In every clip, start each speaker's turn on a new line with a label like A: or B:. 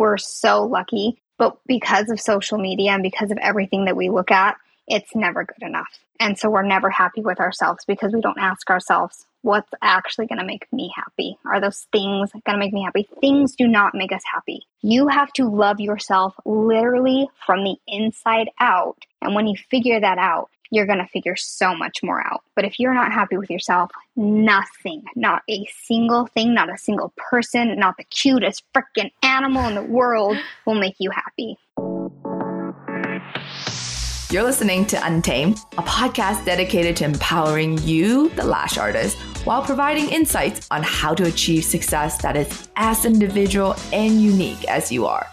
A: we're so lucky. But because of social media and because of everything that we look at, it's never good enough. And so we're never happy with ourselves because we don't ask ourselves, what's actually going to make me happy? Are those things going to make me happy? Things do not make us happy. You have to love yourself literally from the inside out. And when you figure that out, you're going to figure so much more out. But if you're not happy with yourself, nothing, not a single thing, not a single person, not the cutest freaking animal in the world will make you happy.
B: You're listening to Untamed, a podcast dedicated to empowering you, the lash artist, while providing insights on how to achieve success that is as individual and unique as you are.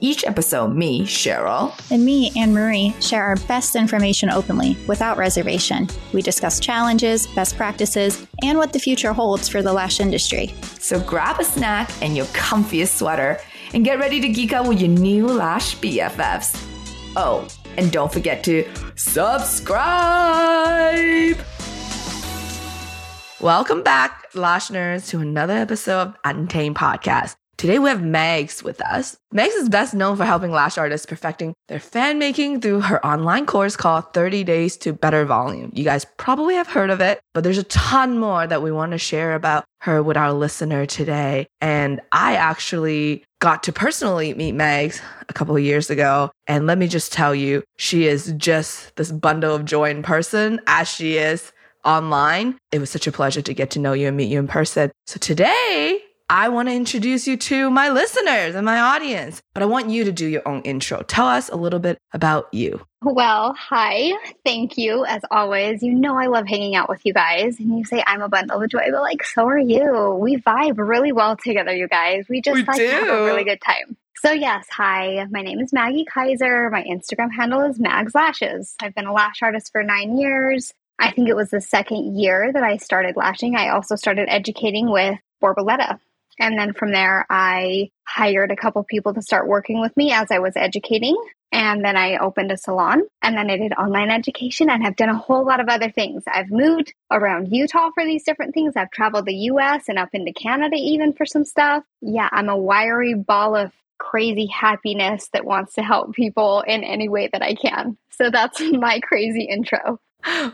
B: Each episode, me, Cheryl,
C: and me, Anne Marie, share our best information openly, without reservation. We discuss challenges, best practices, and what the future holds for the lash industry.
B: So grab a snack and your comfiest sweater and get ready to geek out with your new lash BFFs. Oh, and don't forget to subscribe. Welcome back, Lash Nerds, to another episode of Untamed Podcast. Today we have Megs with us. Megs is best known for helping lash artists perfecting their fan making through her online course called 30 Days to Better Volume. You guys probably have heard of it, but there's a ton more that we want to share about her with our listener today. And I actually got to personally meet Megs a couple of years ago. And let me just tell you, she is just this bundle of joy in person as she is online. It was such a pleasure to get to know you and meet you in person. So today, I want to introduce you to my listeners and my audience, but I want you to do your own intro. Tell us a little bit about you.
A: Well, hi. Thank you. As always, you know I love hanging out with you guys. And you say I'm a bundle of joy, but like, so are you. We vibe really well together, you guys. We just
B: we
A: like
B: do.
A: have a really good time. So, yes, hi. My name is Maggie Kaiser. My Instagram handle is Mags Lashes. I've been a lash artist for nine years. I think it was the second year that I started lashing. I also started educating with Borboleta. And then from there, I hired a couple people to start working with me as I was educating. And then I opened a salon and then I did online education and have done a whole lot of other things. I've moved around Utah for these different things. I've traveled the US and up into Canada even for some stuff. Yeah, I'm a wiry ball of crazy happiness that wants to help people in any way that I can. So that's my crazy intro.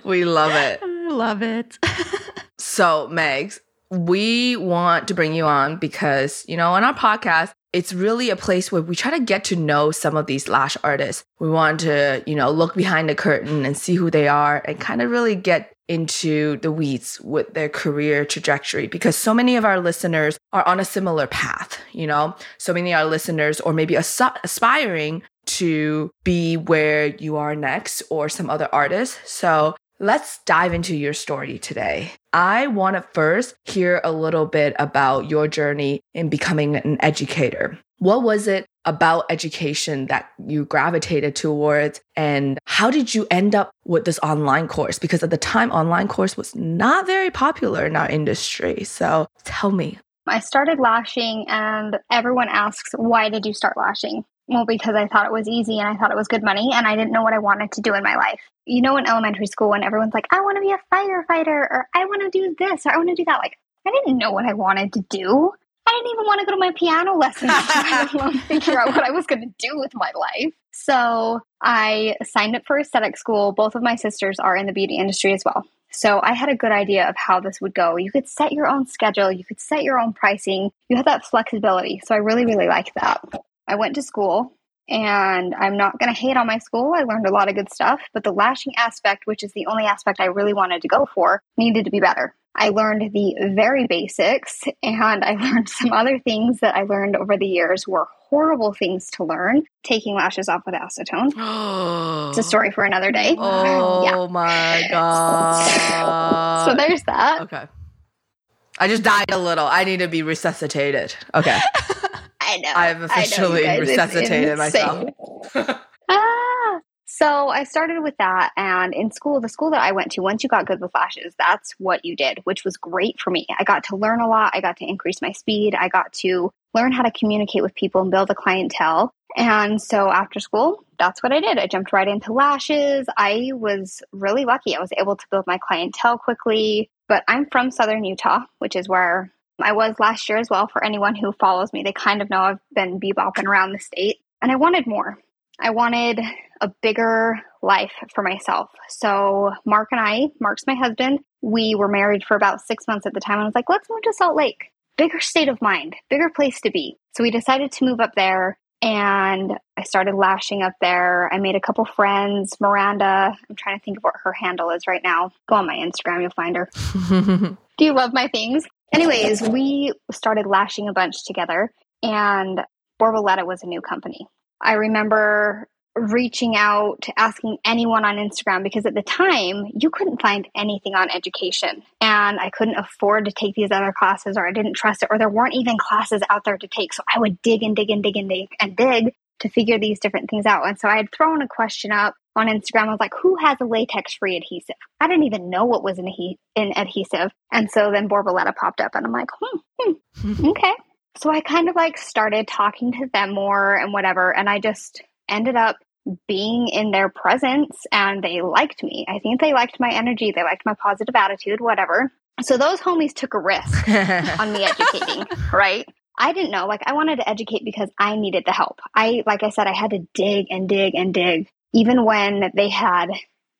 B: We love it.
C: Love it.
B: so, Megs, we want to bring you on because, you know, on our podcast, it's really a place where we try to get to know some of these lash artists. We want to, you know, look behind the curtain and see who they are and kind of really get into the weeds with their career trajectory because so many of our listeners are on a similar path, you know? So many of our listeners or maybe as- aspiring to be where you are next or some other artists. So Let's dive into your story today. I want to first hear a little bit about your journey in becoming an educator. What was it about education that you gravitated towards? And how did you end up with this online course? Because at the time online course was not very popular in our industry. So tell me.
A: I started lashing and everyone asks why did you start lashing well, because I thought it was easy and I thought it was good money and I didn't know what I wanted to do in my life. You know, in elementary school, when everyone's like, I want to be a firefighter or I want to do this or I want to do that, like, I didn't know what I wanted to do. I didn't even want to go to my piano lessons, alone figure out what I was going to do with my life. So I signed up for aesthetic school. Both of my sisters are in the beauty industry as well. So I had a good idea of how this would go. You could set your own schedule, you could set your own pricing, you had that flexibility. So I really, really liked that. I went to school and I'm not going to hate on my school. I learned a lot of good stuff, but the lashing aspect, which is the only aspect I really wanted to go for, needed to be better. I learned the very basics and I learned some other things that I learned over the years were horrible things to learn. Taking lashes off with acetone. it's a story for another day.
B: Oh yeah. my god.
A: so there's that.
B: Okay. I just died a little. I need to be resuscitated. Okay.
A: I know.
B: I've officially
A: know,
B: resuscitated myself.
A: ah, so I started with that. And in school, the school that I went to, once you got good with lashes, that's what you did, which was great for me. I got to learn a lot. I got to increase my speed. I got to learn how to communicate with people and build a clientele. And so after school, that's what I did. I jumped right into lashes. I was really lucky. I was able to build my clientele quickly. But I'm from Southern Utah, which is where I was last year as well. For anyone who follows me, they kind of know I've been bebopping around the state. And I wanted more. I wanted a bigger life for myself. So, Mark and I, Mark's my husband, we were married for about six months at the time. And I was like, let's move to Salt Lake. Bigger state of mind, bigger place to be. So, we decided to move up there and I started lashing up there. I made a couple friends. Miranda, I'm trying to think of what her handle is right now. Go on my Instagram, you'll find her. Do you love my things? Anyways, we started lashing a bunch together, and Borboleta was a new company. I remember reaching out, asking anyone on Instagram because at the time you couldn't find anything on education and I couldn't afford to take these other classes or I didn't trust it or there weren't even classes out there to take. So I would dig and dig and dig and dig and dig to figure these different things out. And so I had thrown a question up on Instagram. I was like, who has a latex free adhesive? I didn't even know what was an, an adhesive. And so then Borboleta popped up and I'm like, hmm, hmm okay. So I kind of like started talking to them more and whatever. And I just ended up being in their presence and they liked me. I think they liked my energy, they liked my positive attitude, whatever. So those homies took a risk on me educating, right? I didn't know. Like I wanted to educate because I needed the help. I like I said I had to dig and dig and dig even when they had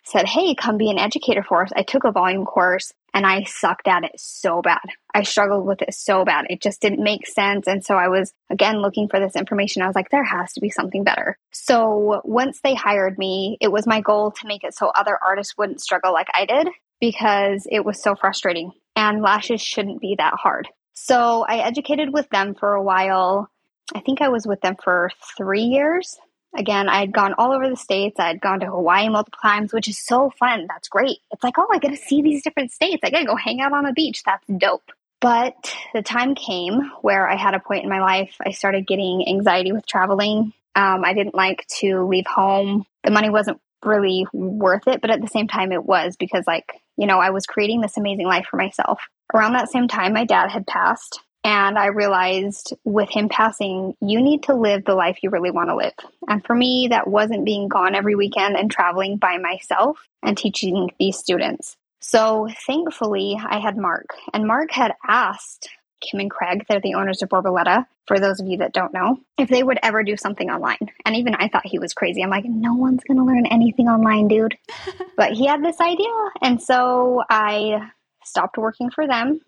A: said, Hey, come be an educator for us. I took a volume course and I sucked at it so bad. I struggled with it so bad. It just didn't make sense. And so I was again looking for this information. I was like, there has to be something better. So once they hired me, it was my goal to make it so other artists wouldn't struggle like I did because it was so frustrating and lashes shouldn't be that hard. So I educated with them for a while. I think I was with them for three years again, I had gone all over the states. I had gone to Hawaii multiple times, which is so fun. That's great. It's like, oh, I get to see these different states. I get to go hang out on a beach. That's dope. But the time came where I had a point in my life. I started getting anxiety with traveling. Um, I didn't like to leave home. The money wasn't really worth it, but at the same time, it was because, like, you know, I was creating this amazing life for myself. Around that same time, my dad had passed. And I realized with him passing, you need to live the life you really want to live. And for me, that wasn't being gone every weekend and traveling by myself and teaching these students. So thankfully, I had Mark, and Mark had asked Kim and Craig, they're the owners of Borboleta, for those of you that don't know, if they would ever do something online. And even I thought he was crazy. I'm like, no one's going to learn anything online, dude. but he had this idea. And so I stopped working for them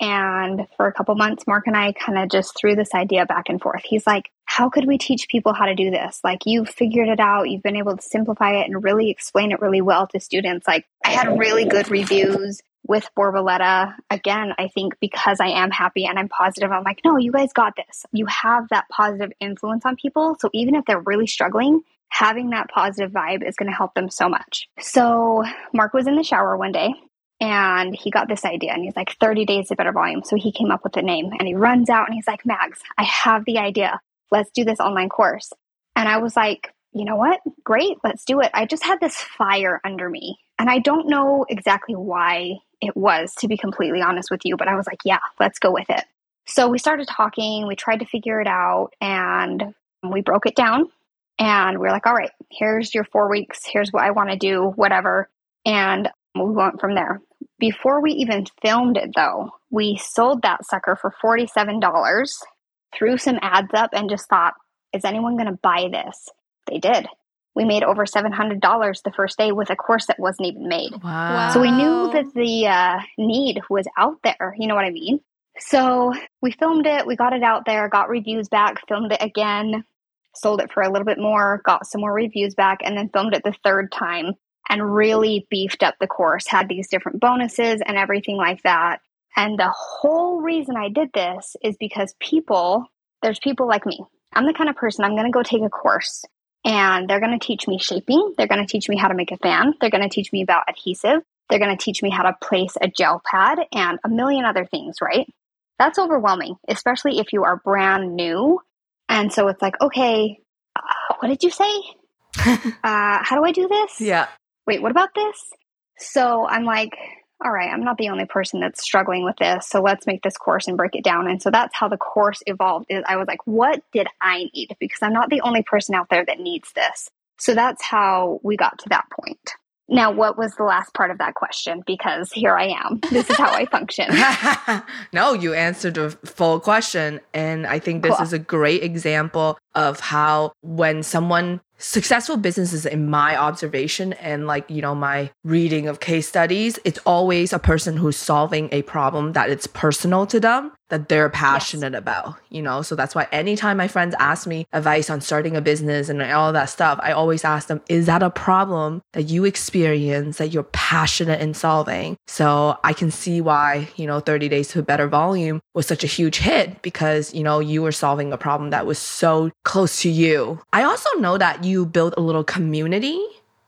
A: and for a couple months, Mark and I kind of just threw this idea back and forth. He's like, How could we teach people how to do this? Like, you've figured it out. You've been able to simplify it and really explain it really well to students. Like, I had really good reviews with Borboleta. Again, I think because I am happy and I'm positive, I'm like, No, you guys got this. You have that positive influence on people. So even if they're really struggling, having that positive vibe is going to help them so much. So, Mark was in the shower one day and he got this idea and he's like 30 days to better volume so he came up with the name and he runs out and he's like mags i have the idea let's do this online course and i was like you know what great let's do it i just had this fire under me and i don't know exactly why it was to be completely honest with you but i was like yeah let's go with it so we started talking we tried to figure it out and we broke it down and we are like all right here's your four weeks here's what i want to do whatever and we went from there before we even filmed it, though, we sold that sucker for $47, threw some ads up, and just thought, is anyone going to buy this? They did. We made over $700 the first day with a course that wasn't even made.
B: Wow.
A: So we knew that the uh, need was out there. You know what I mean? So we filmed it, we got it out there, got reviews back, filmed it again, sold it for a little bit more, got some more reviews back, and then filmed it the third time and really beefed up the course, had these different bonuses and everything like that. And the whole reason I did this is because people, there's people like me. I'm the kind of person I'm going to go take a course and they're going to teach me shaping. They're going to teach me how to make a fan. They're going to teach me about adhesive. They're going to teach me how to place a gel pad and a million other things, right? That's overwhelming, especially if you are brand new. And so it's like, okay, uh, what did you say? uh, how do I do this?
B: Yeah
A: wait, what about this? So I'm like, all right, I'm not the only person that's struggling with this. So let's make this course and break it down. And so that's how the course evolved. Is I was like, what did I need? Because I'm not the only person out there that needs this. So that's how we got to that point. Now, what was the last part of that question? Because here I am. This is how I function.
B: no, you answered the full question. And I think this
A: Cool.
B: is a great example of how when someone successful businesses in my observation and like you know my reading of case studies it's always a person who's solving a problem that it's personal to them that they're passionate about you know? So that's why anytime my friends ask me advice on starting a business and all that stuff i always ask them is that a problem that you experience that you're passionate in solving? So i can see why you know 30 days to a better volume was such a huge hit because you know you were solving a problem that was so close to you. I also know that you built a little community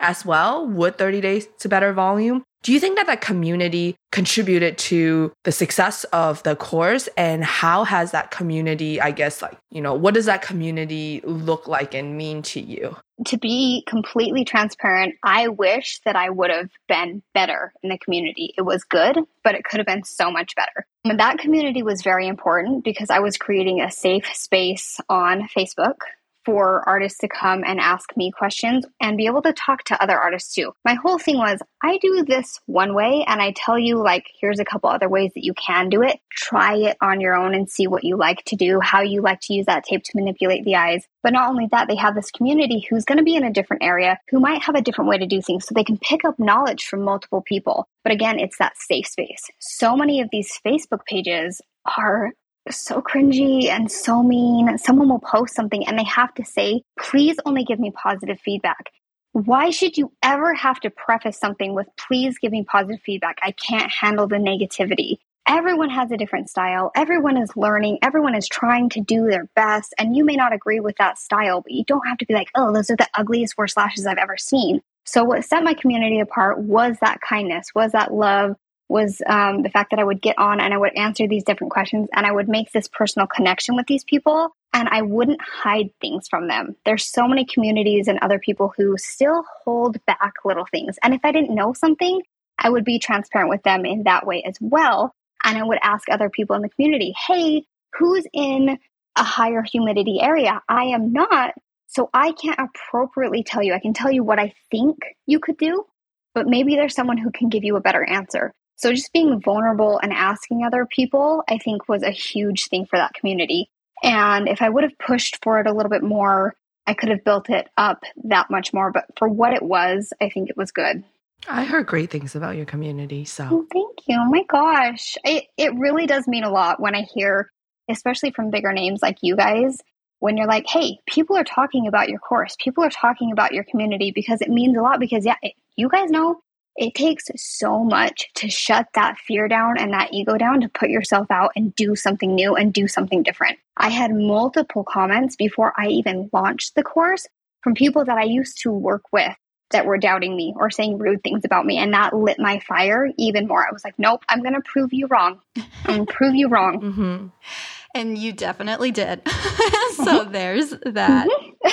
B: as well with 30 days to better volume do you think that that community contributed to the success of the course and how has that community i guess like you know what does that community look like and mean to you
A: to be completely transparent, I wish that I would have been better in the community. It was good, but it could have been so much better. And that community was very important because I was creating a safe space on Facebook for artists to come and ask me questions and be able to talk to other artists too. My whole thing was I do this one way and I tell you, like, here's a couple other ways that you can do it. Try it on your own and see what you like to do, how you like to use that tape to manipulate the eyes. But not only that, they have this community who's going to be in a different area, who might have a different way to do things, so they can pick up knowledge from multiple people. But again, it's that safe space. So many of these Facebook pages are so cringy and so mean. Someone will post something and they have to say, please only give me positive feedback. Why should you ever have to preface something with, please give me positive feedback? I can't handle the negativity. Everyone has a different style. Everyone is learning. Everyone is trying to do their best. And you may not agree with that style, but you don't have to be like, oh, those are the ugliest worst lashes I've ever seen. So, what set my community apart was that kindness, was that love, was um, the fact that I would get on and I would answer these different questions and I would make this personal connection with these people and I wouldn't hide things from them. There's so many communities and other people who still hold back little things. And if I didn't know something, I would be transparent with them in that way as well. And I would ask other people in the community, hey, who's in a higher humidity area? I am not. So I can't appropriately tell you. I can tell you what I think you could do, but maybe there's someone who can give you a better answer. So just being vulnerable and asking other people, I think was a huge thing for that community. And if I would have pushed for it a little bit more, I could have built it up that much more. But for what it was, I think it was good.
B: i heard great things about your community so
A: Oh, thank you. Oh my gosh. It, it really does mean a lot when I hear, especially from bigger names like you guys, when you're like, hey, people are talking about your course, people are talking about your community because it means a lot. Because, yeah, it, you guys know it takes so much to shut that fear down and that ego down to put yourself out and do something new and do something different. I had multiple comments before I even launched the course from people that I used to work with that were doubting me or saying rude things about me. And that lit my fire even more. I was like, nope, I'm going to prove you wrong. I'm going to prove you wrong.
B: hmm
C: And you definitely did. so there's that.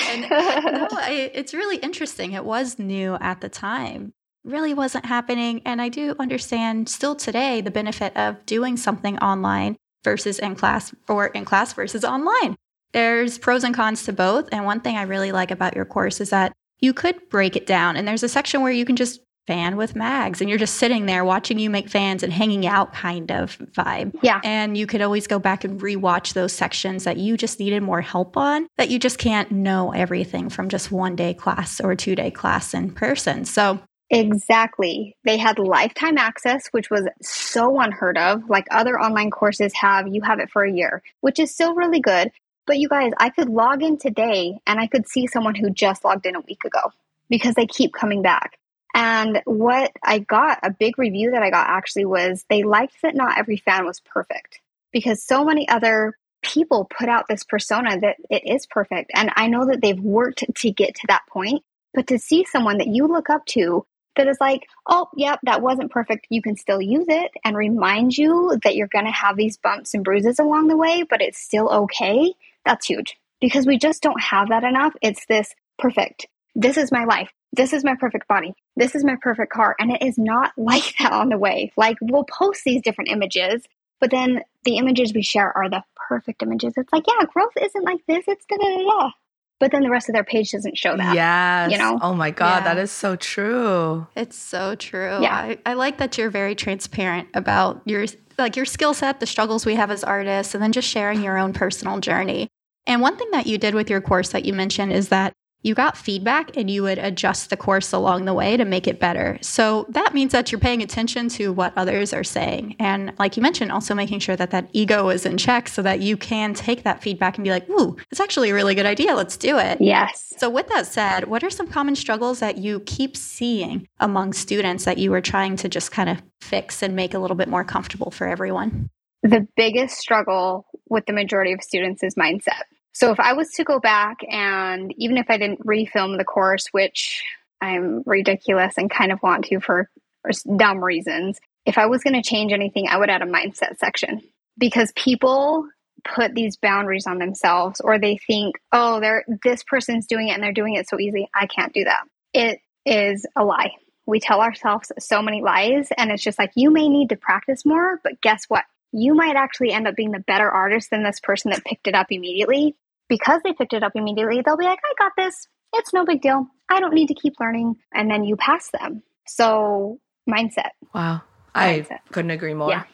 C: And no, I, it's really interesting. It was new at the time. Really wasn't happening. And I do understand still today the benefit of doing something online versus in class or in class versus online. There's pros and cons to both. And one thing I really like about your course is that you could break it down. And there's a section where you can just fan with mags and you're just sitting there watching you make fans and hanging out kind of vibe.
A: Yeah.
C: And you could always go back and rewatch those sections that you just needed more help on, that you just can't know everything from just one day class or two day class in person. So,
A: Exactly. They had lifetime access, which was so unheard of. Like other online courses have, you have it for a year, which is still really good. But you guys, I could log in today and I could see someone who just logged in a week ago because they keep coming back. And what I got, a big review that I got actually was they liked that not every fan was perfect because so many other people put out this persona that it is perfect. And I know that they've worked to get to that point, but to see someone that you look up to that is like, oh, yep, that wasn't perfect. You can still use it and remind you that you're going to have these bumps and bruises along the way, but it's still okay. That's huge because we just don't have that enough. It's this perfect. This is my life. This is my perfect body. This is my perfect car. And it is not like that on the way. Like we'll post these different images, but then the images we share are the perfect images. It's like, yeah, growth isn't like this. It's da da da da. But then the rest of their page doesn't show that.
B: Yes.
A: You know?
B: Oh my God,
C: Yeah.
B: that is so true.
C: It's so true.
A: Yeah.
C: I, I like that you're very transparent about your like your skill set, the struggles we have as artists, and then just sharing your own personal journey. And one thing that you did with your course that you mentioned is that you got feedback and you would adjust the course along the way to make it better. So that means that you're paying attention to what others are saying. And like you mentioned, also making sure that that ego is in check so that you can take that feedback and be like, ooh, it's actually a really good idea. Let's do it.
A: Yes.
C: So, with that said, what are some common struggles that you keep seeing among students that you are trying to just kind of fix and make a little bit more comfortable for everyone?
A: The biggest struggle with the majority of students is mindset. So if I was to go back and even if I didn't refilm the course, which I'm ridiculous and kind of want to for dumb reasons, if I was going to change anything, I would add a mindset section because people put these boundaries on themselves or they think, oh, they're this person's doing it and they're doing it so easy. I can't do that. It is a lie. We tell ourselves so many lies, and it's just like you may need to practice more, but guess what? You might actually end up being the better artist than this person that picked it up immediately. Because they picked it up immediately, they'll be like, I got this. It's no big deal. I don't need to keep learning. And then you pass them. So, mindset.
B: Wow. I
A: Mindset.
B: couldn't agree more.
A: Yeah.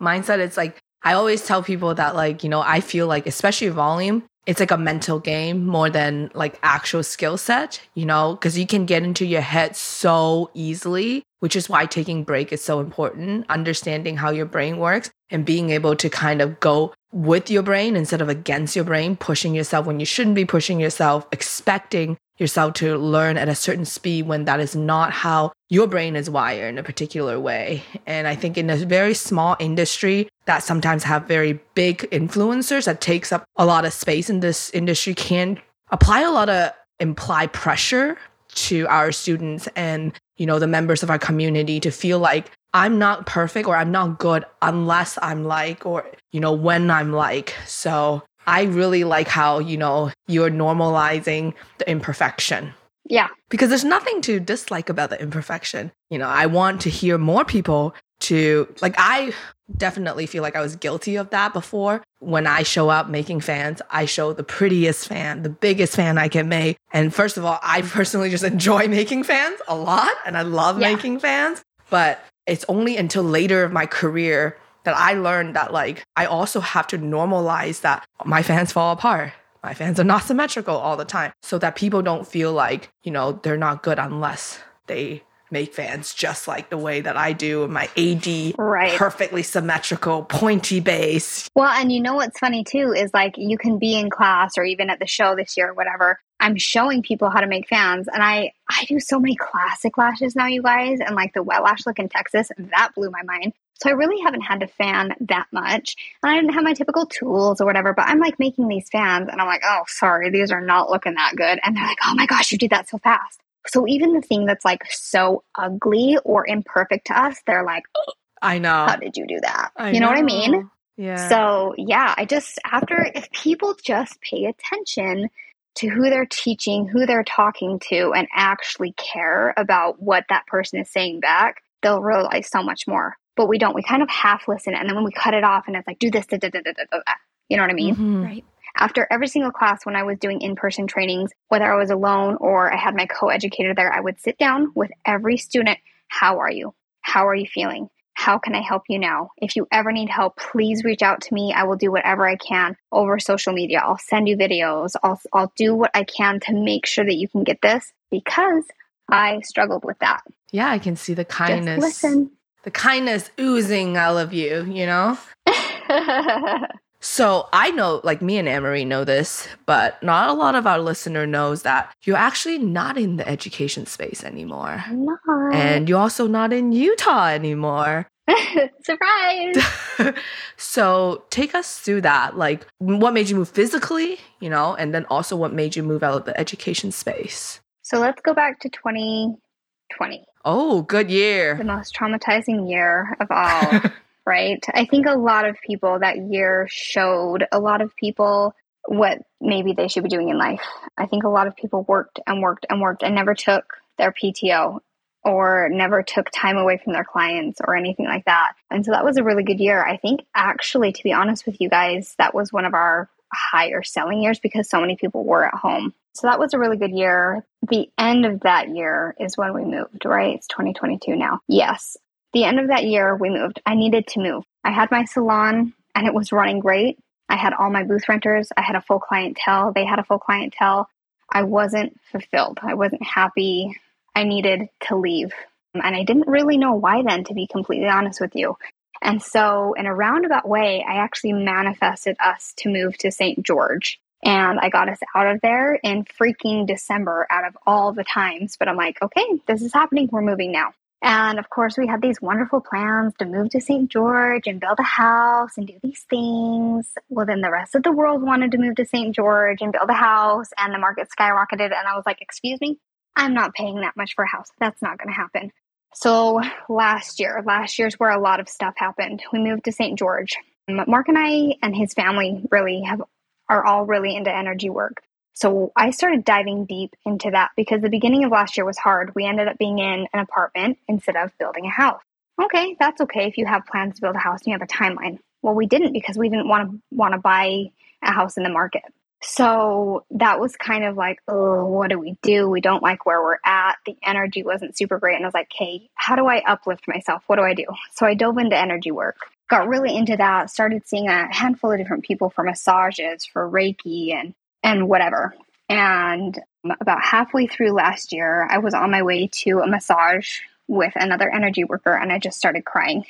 B: Mindset, it's like, I always tell people that, like, you know, I feel like, especially volume, it's like a mental game more than like actual skill set, you know, because you can get into your head so easily, which is why taking break is so important. Understanding how your brain works and being able to kind of go with your brain instead of against your brain, pushing yourself when you shouldn't be pushing yourself, expecting yourself to learn at a certain speed when that is not how your brain is wired in a particular way. And I think in a very small industry that sometimes have very big influencers that takes up a lot of space in this industry can apply a lot of implied pressure to our students and you know the members of our community to feel like I'm not perfect or I'm not good unless I'm like or you know when I'm like. So I really like how, you know, you're normalizing the imperfection
A: Yeah.
B: because there's nothing to dislike about the imperfection. You know, I want to hear more people to like I definitely feel like I was guilty of that before. When I show up making fans, I show the prettiest fan, the biggest fan I can make. And first of all, I personally just enjoy making fans a lot and I love
A: Yeah.
B: making fans, but it's only until later of my career that I learned that like I also have to normalize that my fans fall apart. My fans are not symmetrical all the time. So that people don't feel like, you know, they're not good unless they make fans just like the way that I do my AD
A: Right.
B: perfectly symmetrical, pointy base.
A: Well, and you know what's funny too is like you can be in class or even at the show this year or whatever. I'm showing people how to make fans, and I I do so many classic lashes now, you guys, and like the wet lash look in Texas that blew my mind. So I really haven't had to fan that much, and I didn't have my typical tools or whatever. But I'm like making these fans, and I'm like, oh, sorry, these are not looking that good. And they're like, oh my gosh, you did that so fast. So even the thing that's like so ugly or imperfect to us, they're like,
B: I know.
A: how did you do that?
B: I
A: you know, what I mean?
B: Yeah.
A: So, yeah, I just, after, if people just pay attention to who they're teaching, who they're talking to, and actually care about what that person is saying back, they'll realize so much more. But we don't. We kind of half listen. And then when we cut it off and it's like, do this, da, da, da, da, da, da, you know what I mean?
B: Mhm.
C: Right.
A: After every single class, when I was doing in person trainings, whether I was alone or I had my co educator there, I would sit down with every student. How are you? How are you feeling? How can I help you now? If you ever need help, please reach out to me. I will do whatever I can over social media. I'll send you videos. I'll, I'll do what I can to make sure that you can get this because I struggled with that.
B: Yeah, I can see the kindness.
A: Just listen.
B: The kindness oozing out of you, you know? So I know, like me and Anne Marie know this, but not a lot of our listener knows that you're actually not in the education space anymore.
A: I'm not.
B: And you're also not in Utah anymore.
A: Surprise.
B: so take us through that. Like, what made you move physically, you know, and then also what made you move out of the education space?
A: So let's go back to 2020.
B: Oh, good year.
A: the most traumatizing year of all, right? I think a lot of people that year showed a lot of people what maybe they should be doing in life. I think a lot of people worked and worked and worked and never took their PTO or never took time away from their clients or anything like that. And so that was a really good year. I think actually to be honest with you guys, that was one of our higher selling years because so many people were at home. So that was a really good year. The end of that year is when we moved, right? It's 2022 now. Yes. The end of that year, we moved. I needed to move. I had my salon and it was running great. I had all my booth renters. I had a full clientele. They had a full clientele. I wasn't fulfilled. I wasn't happy. I needed to leave. And I didn't really know why then, to be completely honest with you. And so, in a roundabout way, I actually manifested us to move to St. George. And I got us out of there in freaking December out of all the times. But I'm like, okay, this is happening. We're moving now. And of course, we had these wonderful plans to move to St. George and build a house and do these things. Well, then the rest of the world wanted to move to St. George and build a house, and the market skyrocketed. And I was like, excuse me, I'm not paying that much for a house. That's not going to happen. So last year, last year's where a lot of stuff happened. We moved to St. George. Um, Mark and I and his family really have are all really into energy work. So I started diving deep into that because the beginning of last year was hard. We ended up being in an apartment instead of building a house. Okay, that's okay if you have plans to build a house and you have a timeline. Well, we didn't because we didn't want to want to buy a house in the market. So that was kind of like, oh, what do we do? We don't like where we're at. The energy wasn't super great. And I was like, hey, how do I uplift myself? What do I do? So I dove into energy work, got really into that, started seeing a handful of different people for massages, for Reiki, and, and whatever. And about halfway through last year, I was on my way to a massage with another energy worker and I just started crying.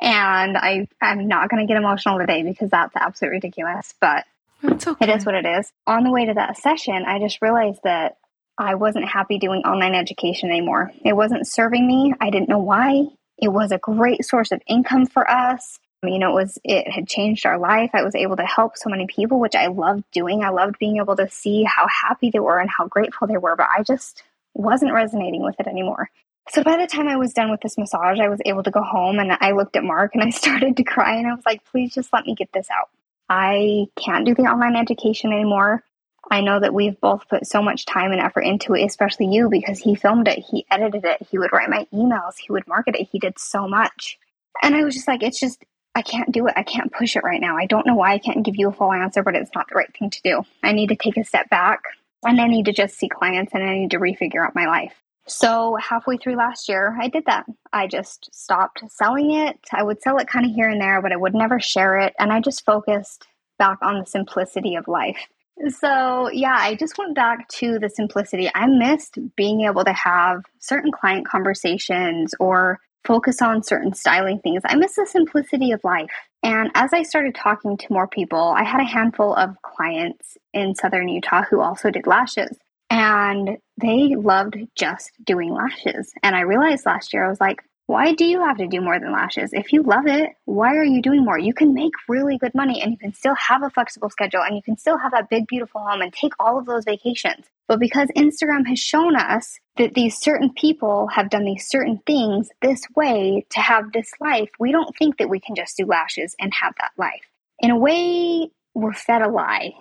A: And I, I'm not going to get emotional today because that's absolutely ridiculous, but
B: it's okay.
A: It is what it is. On the way to that session, I just realized that I wasn't happy doing online education anymore. It wasn't serving me. I didn't know why. It was a great source of income for us. You know, it was it had changed our life. I was able to help so many people, which I loved doing. I loved being able to see how happy they were and how grateful they were, but I just wasn't resonating with it anymore. So by the time I was done with this massage, I was able to go home and I looked at Mark and I started to cry and I was like, please just let me get this out. I can't do the online education anymore. I know that we've both put so much time and effort into it, especially you, because he filmed it, he edited it, he would write my emails, he would market it, he did so much. And I was just like, it's just, I can't do it. I can't push it right now. I don't know why I can't give you a full answer, but it's not the right thing to do. I need to take a step back and I need to just see clients and I need to refigure out my life. So, halfway through last year, I did that. I just stopped selling it. I would sell it kind of here and there, but I would never share it. And I just focused back on the simplicity of life. So, yeah, I just went back to the simplicity. I missed being able to have certain client conversations or focus on certain styling things. I miss the simplicity of life. And as I started talking to more people, I had a handful of clients in southern Utah who also did lashes and they loved just doing lashes. And I realized last year, I was like, why do you have to do more than lashes? If you love it, why are you doing more? You can make really good money and you can still have a flexible schedule and you can still have that big, beautiful home and take all of those vacations. But because Instagram has shown us that these certain people have done these certain things this way to have this life, we don't think that we can just do lashes and have that life. In a way, we're fed a lie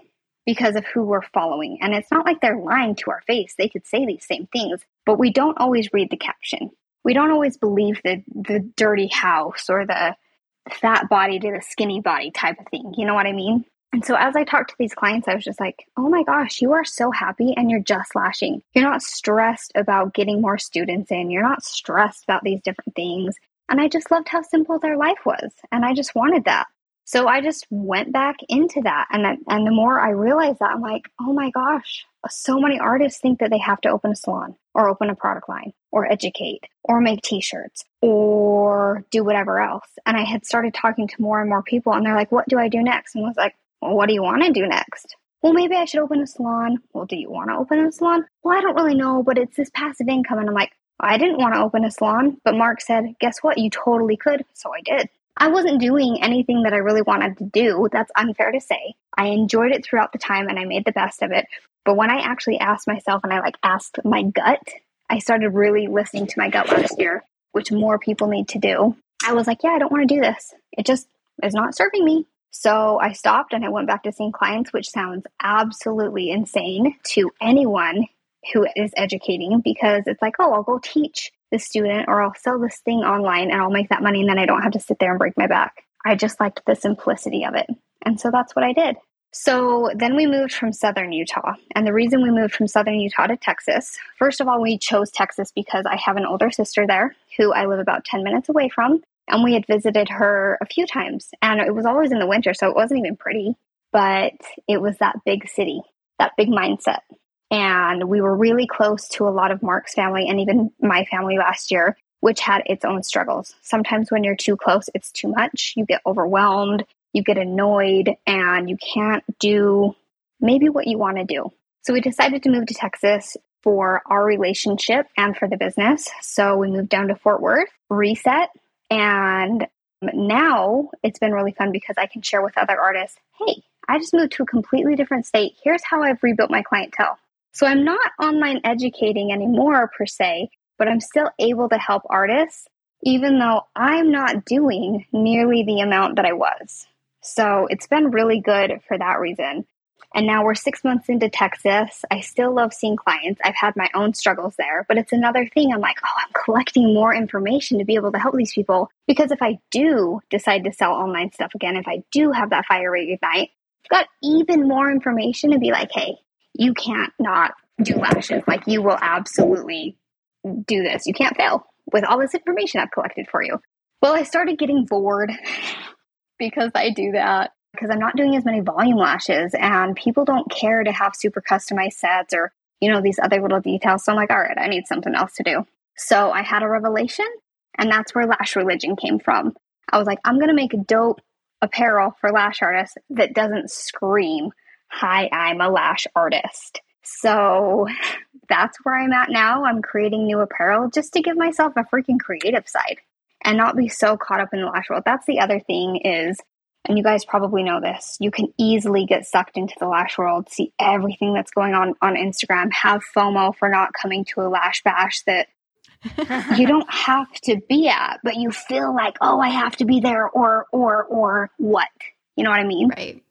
A: because of who we're following. And it's not like they're lying to our face. They could say these same things, but we don't always read the caption. We don't always believe the the dirty house or the fat body to the skinny body type of thing. You know what I mean? And so as I talked to these clients, I was just like, oh my gosh, you are so happy and you're just lashing. You're not stressed about getting more students in. You're not stressed about these different things. And I just loved how simple their life was. And I just wanted that. So I just went back into that. And, and the more I realized that, I'm like, oh my gosh, so many artists think that they have to open a salon or open a product line or educate or make t-shirts or do whatever else. And I had started talking to more and more people and they're like, what do I do next? And I was like, well, what do you want to do next? Well, maybe I should open a salon. Well, do you want to open a salon? Well, I don't really know, but it's this passive income. And I'm like, I didn't want to open a salon, but Mark said, guess what? You totally could. So I did. I wasn't doing anything that I really wanted to do. That's unfair to say. I enjoyed it throughout the time and I made the best of it. But when I actually asked myself and I like asked my gut, I started really listening to my gut last year, which more people need to do. I was like, yeah, I don't want to do this. It just is not serving me. So I stopped and I went back to seeing clients, which sounds absolutely insane to anyone who is educating because it's like, oh, I'll go teach the student or I'll sell this thing online and I'll make that money and then I don't have to sit there and break my back. I just liked the simplicity of it. And so that's what I did. So then we moved from southern Utah. And the reason we moved from southern Utah to Texas, first of all, we chose Texas because I have an older sister there who I live about 10 minutes away from. And we had visited her a few times. And it was always in the winter, so it wasn't even pretty, but it was that big city, that big mindset. And we were really close to a lot of Mark's family and even my family last year, which had its own struggles. Sometimes when you're too close, it's too much. You get overwhelmed you get annoyed and you can't do maybe what you want to do. So we decided to move to Texas for our relationship and for the business. So we moved down to Fort Worth, reset, and now it's been really fun because I can share with other artists hey, I just moved to a completely different state. Here's how I've rebuilt my clientele. So I'm not online educating anymore per se, but I'm still able to help artists, even though I'm not doing nearly the amount that I was. So it's been really good for that reason. And now we're six months into Texas. I still love seeing clients. I've had my own struggles there, but it's another thing. I'm like, oh, I'm collecting more information to be able to help these people. Because if I do decide to sell online stuff again, if I do have that fire rate reignite, I've got even more information to be like, hey, you can't not do lashes. Like, you will absolutely do this. You can't fail with all this information I've collected for you. Well, I started getting bored because I do that because I'm not doing as many volume lashes and people don't care to have super customized sets or, you know, these other little details. So I'm like, all right, I need something else to do. So I had a revelation and that's where Lash Religion came from. I was like, I'm going to make dope apparel for lash artists that doesn't scream, hi, I'm a lash artist. So that's where I'm at now. I'm creating new apparel just to give myself a freaking creative side and not be so caught up in the lash world. That's the other thing is, and you guys probably know this, you can easily get sucked into the lash world, see everything that's going on on Instagram, have FOMO for not coming to a lash bash that you don't have to be at, but you feel like, oh, I have to be there or, or, or what? You know what I mean?
C: Right.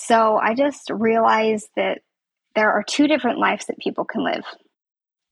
A: So I just realized that there are two different lives that people can live.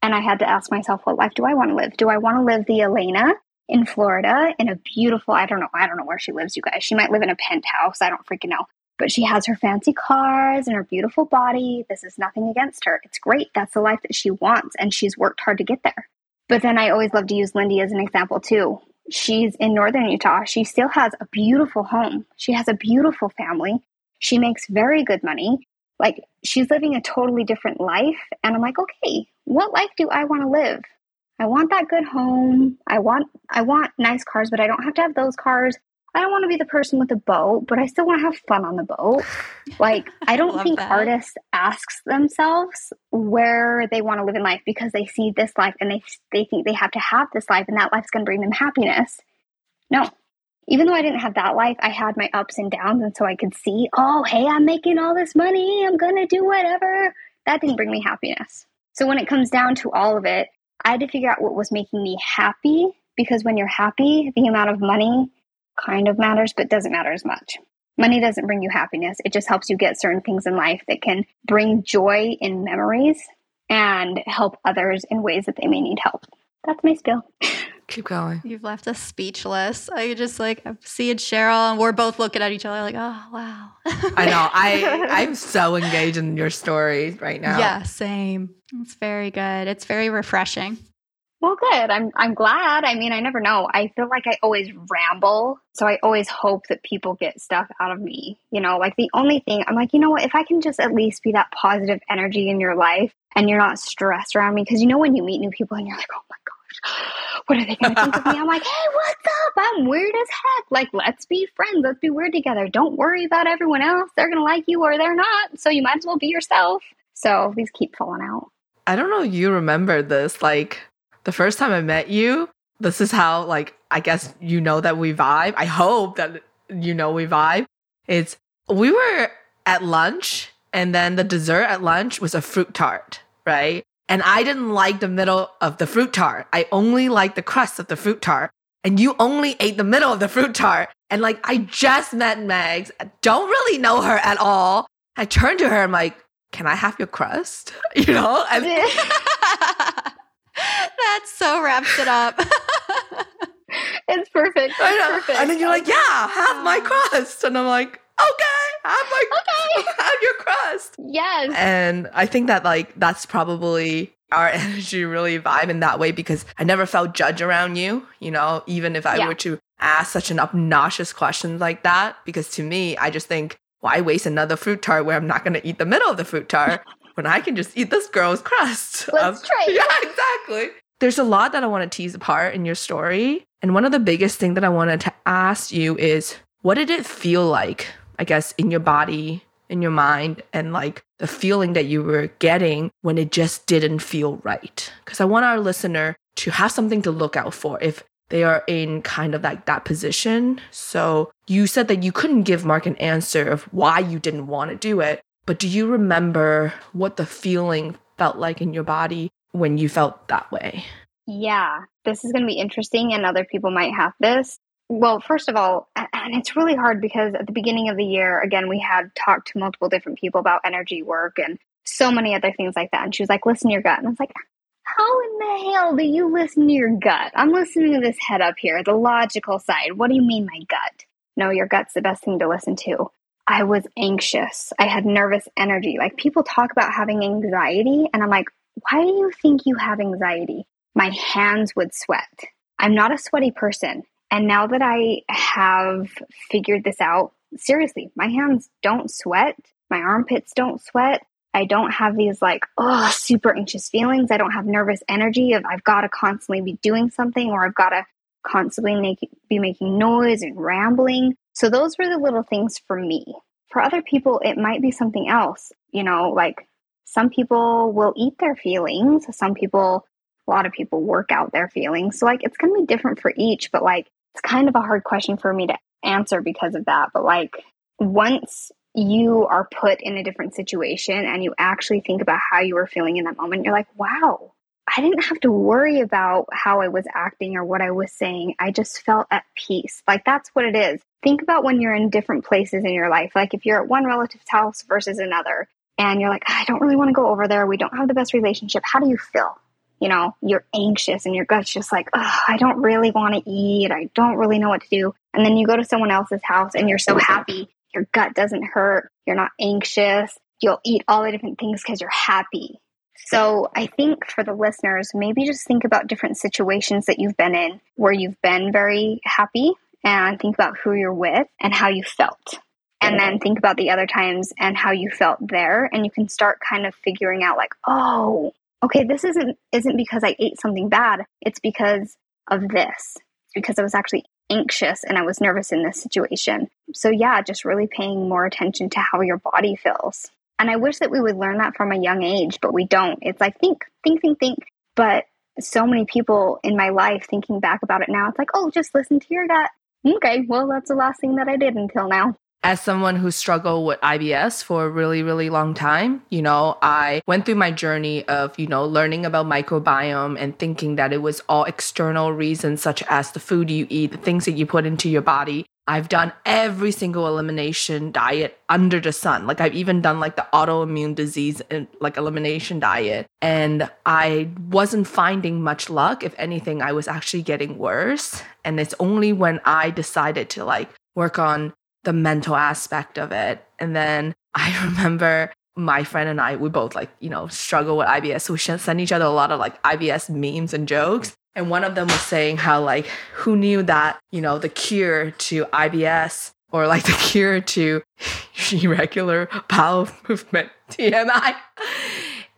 A: And I had to ask myself, what life do I want to live? Do I want to live the Elena in Florida in a beautiful, I don't know, I don't know where she lives, you guys. She might live in a penthouse. I don't freaking know. But she has her fancy cars and her beautiful body. This is nothing against her. It's great. That's the life that she wants. And she's worked hard to get there. But then I always love to use Lindy as an example too. She's in northern Utah. She still has a beautiful home. She has a beautiful family. She makes very good money. Like she's living a totally different life. And I'm like, okay, what life do I want to live? I want that good home. I want I want nice cars, but I don't have to have those cars. I don't want to be the person with the boat, but I still want to have fun on the boat. Like I don't think that. artists asks themselves where they want to live in life because they see this life and they they think they have to have this life and that life's going to bring them happiness. No. Even though I didn't have that life, I had my ups and downs and so I could see, "Oh, hey, I'm making all this money. I'm going to do whatever." That didn't bring me happiness. So when it comes down to all of it, I had to figure out what was making me happy because when you're happy, the amount of money kind of matters, but doesn't matter as much. Money doesn't bring you happiness. It just helps you get certain things in life that can bring joy in memories and help others in ways that they may need help. That's my spiel.
B: Keep going.
C: You've left us speechless. I just like I'm seeing Cheryl and we're both looking at each other like, oh wow.
B: I know. I I'm so engaged in your story right now.
C: Yeah, same. It's very good. It's very refreshing.
A: Well, good. I'm I'm glad. I mean, I never know. I feel like I always ramble, so I always hope that people get stuff out of me. You know, like the only thing I'm like, you know what? If I can just at least be that positive energy in your life, and you're not stressed around me, because you know when you meet new people and you're like, oh my what are they going to think of me? I'm like, hey, what's up? I'm weird as heck. Like, let's be friends. Let's be weird together. Don't worry about everyone else. They're going to like you or they're not. So you might as well be yourself. So these keep falling out.
B: I don't know if you remember this. Like, the first time I met you, this is how, like, I guess you know that we vibe. I hope that you know we vibe. It's we were at lunch and then the dessert at lunch was a fruit tart, right? And I didn't like the middle of the fruit tart. I only liked the crust of the fruit tart. And you only ate the middle of the fruit tart. And like, I just met Megs, I don't really know her at all. I turned to her, I'm like, can I have your crust? You know? And
C: that so wraps it up.
A: it's perfect. I know.
B: Perfect. And then you're like, yeah, have my crust. And I'm like, okay, have like
A: Okay.
B: have your crust.
A: Yes.
B: And I think that like that's probably our energy really vibe in that way because I never felt judge around you, you know, even if I
A: Yeah.
B: were to ask such an obnoxious question like that. Because to me, I just think, why waste another fruit tart where I'm not gonna eat the middle of the fruit tart when I can just eat this girl's crust?
A: Let's trade.
B: Yeah, exactly. There's a lot that I want to tease apart in your story. And one of the biggest thing that I wanted to ask you is what did it feel like, I guess, in your body, in your mind, and like the feeling that you were getting when it just didn't feel right? Because I want our listener to have something to look out for if they are in kind of like that position. So you said that you couldn't give Mark an answer of why you didn't want to do it, but do you remember what the feeling felt like in your body when you felt that way?
A: Yeah, this is going to be interesting, and other people might have this. Well, first of all, and it's really hard because at the beginning of the year, again, we had talked to multiple different people about energy work and so many other things like that. And she was like, listen to your gut. And I was like, how in the hell do you listen to your gut? I'm listening to this head up here, the logical side. What do you mean, my gut? No, your gut's the best thing to listen to. I was anxious. I had nervous energy. Like people talk about having anxiety, and I'm like, why do you think you have anxiety? my hands would sweat. I'm not a sweaty person. And now that I have figured this out, seriously, my hands don't sweat. My armpits don't sweat. I don't have these like, oh, super anxious feelings. I don't have nervous energy of I've got to constantly be doing something or I've got to constantly make, be making noise and rambling. So those were the little things for me. For other people, it might be something else. You know, like some people will eat their feelings. Some people a lot of people work out their feelings. So like it's going to be different for each, but like it's kind of a hard question for me to answer because of that. But like once you are put in a different situation and you actually think about how you were feeling in that moment, you're like, wow, I didn't have to worry about how I was acting or what I was saying. I just felt at peace. Like that's what it is. Think about when you're in different places in your life. Like if you're at one relative's house versus another, and you're like, I don't really want to go over there. We don't have the best relationship. How do you feel? You know, you're anxious and your gut's just like, oh, I don't really want to eat. I don't really know what to do. And then you go to someone else's house and you're so happy. Your gut doesn't hurt. You're not anxious. You'll eat all the different things because you're happy. So I think for the listeners, maybe just think about different situations that you've been in where you've been very happy and think about who you're with and how you felt. And then think about the other times and how you felt there. And you can start kind of figuring out, like, oh, okay, this isn't isn't because I ate something bad. It's because of this. It's because I was actually anxious and I was nervous in this situation. So yeah, just really paying more attention to how your body feels. And I wish that we would learn that from a young age, but we don't. It's like think, think, think, think. But so many people in my life thinking back about it now, it's like, oh, just listen to your gut. Okay, well, that's the last thing that I did until now
B: as someone who struggled with IBS for a really, really long time, you know, I went through my journey of, you know, learning about microbiome and thinking that it was all external reasons, such as the food you eat, the things that you put into your body. I've done every single elimination diet under the sun. Like I've even done like the autoimmune disease and like elimination diet. And I wasn't finding much luck. If anything, I was actually getting worse. And it's only when I decided to like work on the mental aspect of it. And then I remember my friend and I, we both like, you know, struggle with IBS. So we send each other a lot of like IBS memes and jokes. And one of them was saying how, like, who knew that, you know, the cure to IBS or like the cure to irregular bowel movement, TMI,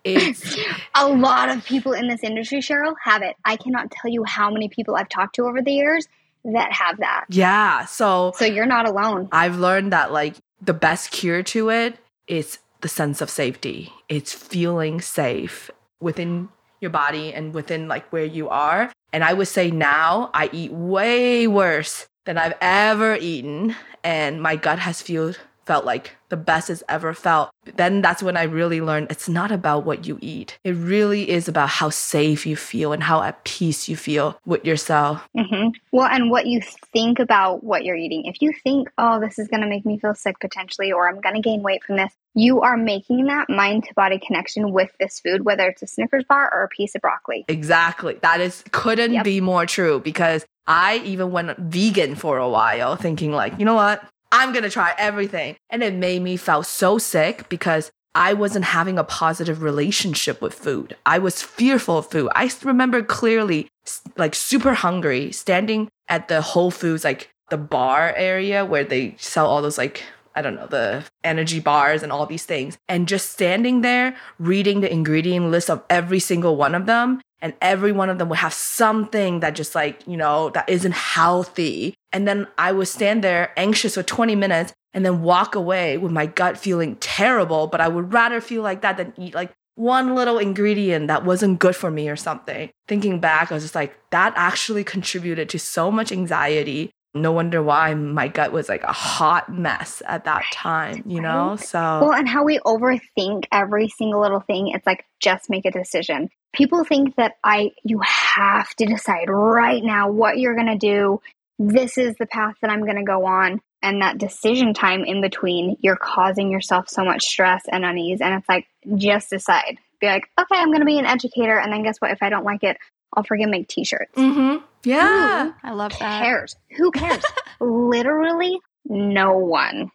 B: it's
A: a lot of people in this industry, Cheryl, have it. I cannot tell you how many people I've talked to over the years that have that.
B: Yeah. So
A: So you're not alone.
B: I've learned that like the best cure to it is the sense of safety. It's feeling safe within your body and within like where you are. And I would say now I eat way worse than I've ever eaten and my gut has feel felt like the best it's ever felt. Then that's when I really learned it's not about what you eat. It really is about how safe you feel and how at peace you feel with yourself.
A: Mm-hmm. Well, and what you think about what you're eating. If you think, oh, this is going to make me feel sick potentially, or I'm going to gain weight from this, you are making that mind to body connection with this food, whether it's a Snickers bar or a piece of broccoli.
B: Exactly. That is couldn't
A: Yep.
B: be more true because I even went vegan for a while thinking like, you know what? I'm gonna try everything. And it made me feel so sick because I wasn't having a positive relationship with food. I was fearful of food. I remember clearly, like super hungry, standing at the Whole Foods, like the bar area where they sell all those like I don't know, the energy bars and all these things. And just standing there reading the ingredient list of every single one of them. And every one of them would have something that just like, you know, that isn't healthy. And then I would stand there anxious for 20 minutes and then walk away with my gut feeling terrible. But I would rather feel like that than eat like one little ingredient that wasn't good for me or something. Thinking back, I was just like, that actually contributed to so much anxiety no wonder why my gut was like a hot mess at that time, you know? So,
A: well, and how we overthink every single little thing. It's like, just make a decision. People think that I, you have to decide right now what you're going to do. This is the path that I'm going to go on. And that decision time in between, you're causing yourself so much stress and unease. And it's like, just decide. Be like, okay, I'm going to be an educator. And then guess what? If I don't like it, I'll freaking make t-shirts.
B: Mm-hmm. Yeah.
C: Ooh, I love that.
A: Who cares? Who cares? Literally no one.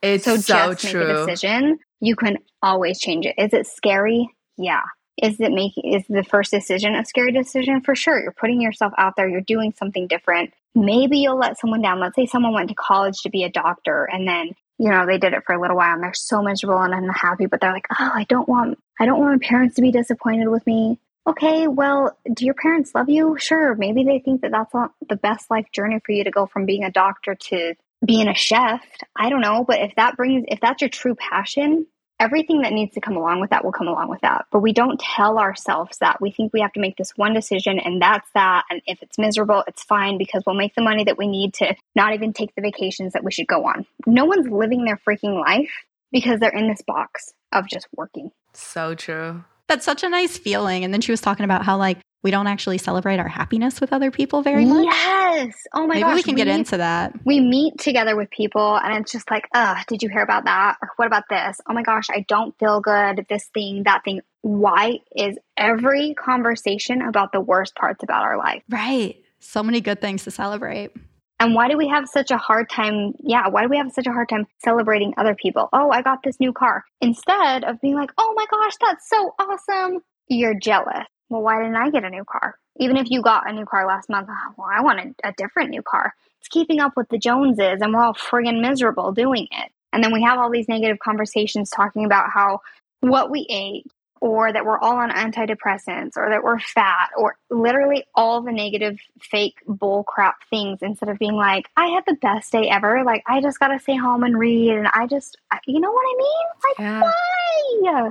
B: It's
A: so,
B: so
A: just
B: true.
A: make a decision. You can always change it. Is it scary? Yeah. Is it making is the first decision a scary decision? For sure. You're putting yourself out there, you're doing something different. Maybe you'll let someone down. Let's say someone went to college to be a doctor and then you know they did it for a little while and they're so miserable and unhappy but they're like oh i don't want i don't want my parents to be disappointed with me okay, well, do your parents love you? Sure. Maybe they think that that's not the best life journey for you to go from being a doctor to being a chef. I don't know. But if that brings, if that's your true passion, everything that needs to come along with that will come along with that. But we don't tell ourselves that. We think we have to make this one decision and that's that. And if it's miserable, it's fine because we'll make the money that we need to not even take the vacations that we should go on. No one's living their freaking life because they're in this box of just working.
B: So true.
C: That's such a nice feeling. And then she was talking about how like we don't actually celebrate our happiness with other people very much.
A: Yes. Oh my
C: Maybe
A: gosh.
C: we can get into that.
A: We meet together with people and it's just like, uh, did you hear about that? Or what about this? Oh my gosh, I don't feel good. This thing, that thing. Why is every conversation about the worst parts about our life?
C: Right. So many good things to celebrate.
A: And why do we have such a hard time? Yeah, why do we have such a hard time celebrating other people? Oh, I got this new car. Instead of being like, oh my gosh, that's so awesome, you're jealous. Well, why didn't I get a new car? Even if you got a new car last month, oh, well, I wanted a different new car. It's keeping up with the Joneses, and we're all friggin' miserable doing it. And then we have all these negative conversations talking about how what we ate, or that we're all on antidepressants or that we're fat or literally all the negative fake bull crap things instead of being like i had the best day ever like i just gotta stay home and read and i just you know what i mean like
B: Yeah.
A: why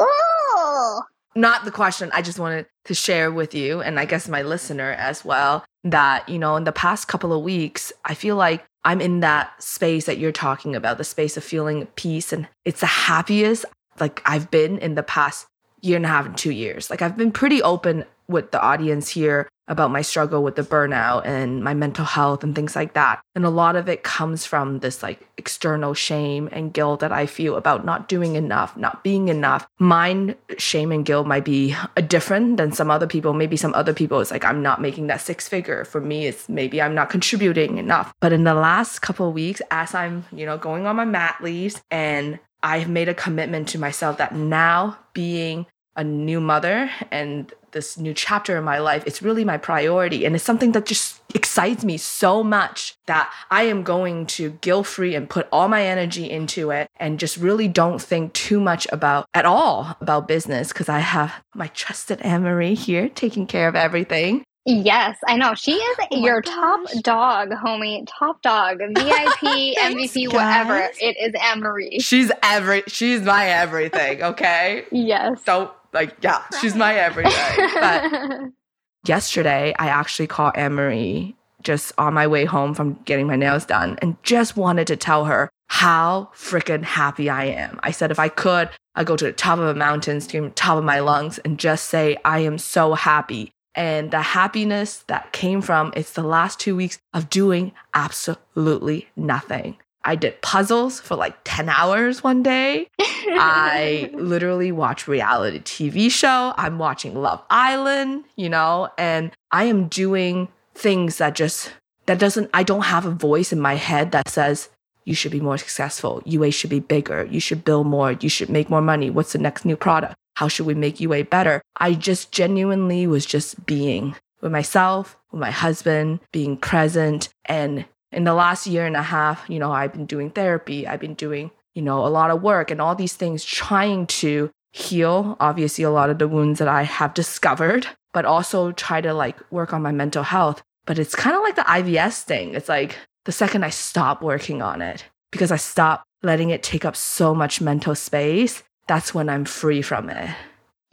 A: oh
B: Not the question. I just wanted to share with you and I guess my listener as well that, you know, in the past couple of weeks, I feel like I'm in that space that you're talking about, the space of feeling peace. And it's the happiest like I've been in the past year and a half and two years. Like I've been pretty open with the audience here about my struggle with the burnout and my mental health and things like that. And a lot of it comes from this like external shame and guilt that I feel about not doing enough, not being enough. Mine shame and guilt might be different than some other people. Maybe some other people it's like I'm not making that six figure. For me it's maybe I'm not contributing enough. But in the last couple weeks as I'm, you know, going on my mat leaves and I've made a commitment to myself that now being a new mother and this new chapter in my life, it's really my priority. And it's something that just excites me so much that I am going to guilt free and put all my energy into it and just really don't think too much about at all about business because I have my trusted Anne Marie here taking care of everything.
A: Yes i know she is
C: Oh
A: your
C: gosh.
A: top dog homie top dog vip
C: Thanks,
A: mvp whatever it is anne-marie
B: She's every she's my everything, okay?
A: yes
B: Don't like yeah, she's my everything. But yesterday I actually called Anne Marie just on my way home from getting my nails done and just wanted to tell her how freaking happy I am. I said if I could, I'd go to the top of a mountain, scream top of my lungs, and just say I am so happy. And the happiness that came from it's the last two weeks of doing absolutely nothing. I did puzzles for like 10 hours one day. I literally watch reality TV show. I'm watching Love Island, you know, and I am doing things that just that doesn't I don't have a voice in my head that says you should be more successful. UA should be bigger. You should build more. You should make more money. What's the next new product? How should we make UA better? I just genuinely was just being with myself, with my husband, being present. And in the last year and a half, you know, I've been doing therapy. I've been doing, you know, a lot of work and all these things trying to heal, obviously, a lot of the wounds that I have discovered, but also try to like work on my mental health. But it's kind of like the IBS thing. It's like the second I stop working on it, because I stop letting it take up so much mental space, that's when I'm free from it.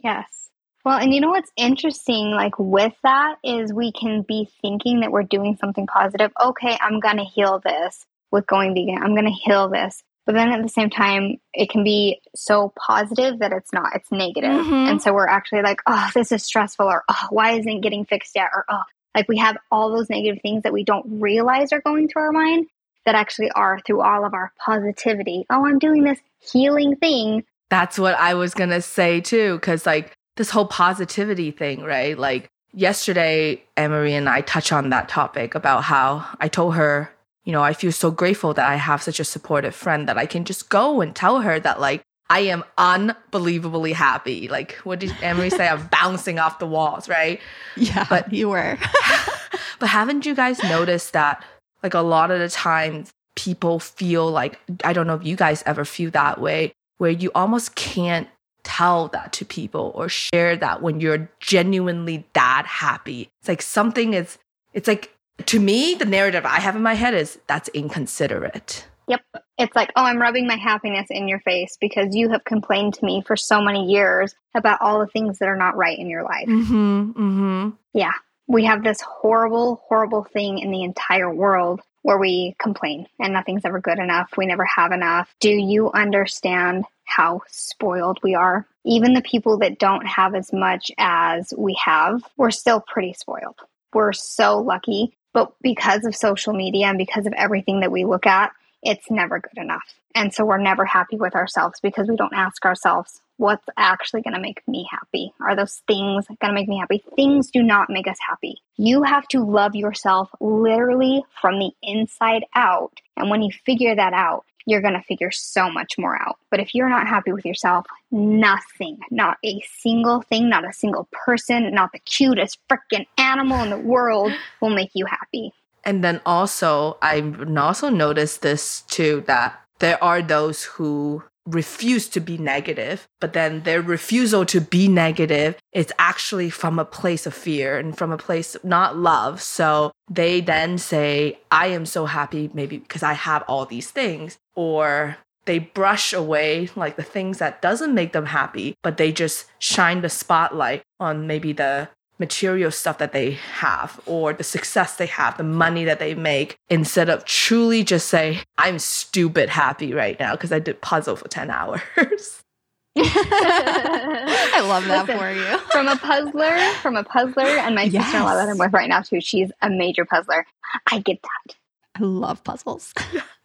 A: Yes. Well, and you know what's interesting, like with that, is we can be thinking that we're doing something positive. Okay, I'm going to heal this with going vegan. I'm going to heal this. But then at the same time, it can be so positive that it's not, it's negative.
B: Mhm.
A: And so we're actually like, oh, this is stressful, or oh, why isn't it getting fixed yet? Or oh, like we have all those negative things that we don't realize are going through our mind that actually are through all of our positivity. Oh, I'm doing this healing thing.
B: That's what I was going to say too. Cause like this whole positivity thing, right? Like yesterday, Anne Marie and I touched on that topic about how I told her, you know, I feel so grateful that I have such a supportive friend that I can just go and tell her that like I am unbelievably happy. Like what did Anne Marie say? I'm bouncing off the walls, right?
C: Yeah,
B: But-
C: you were.
B: But haven't you guys noticed that like a lot of the times people feel like I don't know if you guys ever feel that way where you almost can't tell that to people or share that when you're genuinely that happy. It's like something is it's like to me the narrative I have in my head is that's inconsiderate.
A: Yep. It's like, oh, I'm rubbing my happiness in your face because you have complained to me for so many years about all the things that are not right in your life.
B: Mhm. Mhm.
A: Yeah. We have this horrible, horrible thing in the entire world where we complain and nothing's ever good enough. We never have enough. Do you understand how spoiled we are? Even the people that don't have as much as we have, we're still pretty spoiled. We're so lucky. But because of social media and because of everything that we look at, it's never good enough. And so we're never happy with ourselves because we don't ask ourselves, what's actually going to make me happy? Are those things going to make me happy? Things do not make us happy. You have to love yourself literally from the inside out. And when you figure that out, you're going to figure so much more out. But if you're not happy with yourself, nothing, not a single thing, not a single person, not the cutest freaking animal in the world will make you happy.
B: And then also, I also noticed this too that there are those who refuse to be negative, but then their refusal to be negative is actually from a place of fear and from a place of not love. So they then say, I am so happy, maybe because I have all these things, or they brush away like the things that doesn't make them happy, but they just shine the spotlight on maybe the material stuff that they have or the success they have, the money that they make, instead of truly just say, I'm stupid happy right now because I did puzzle for 10 hours.
C: I love that
A: Listen,
C: for you.
A: from a puzzler, from a puzzler, and my sister-in-law that I'm with right now too. She's a major puzzler. I get that.
C: I love puzzles.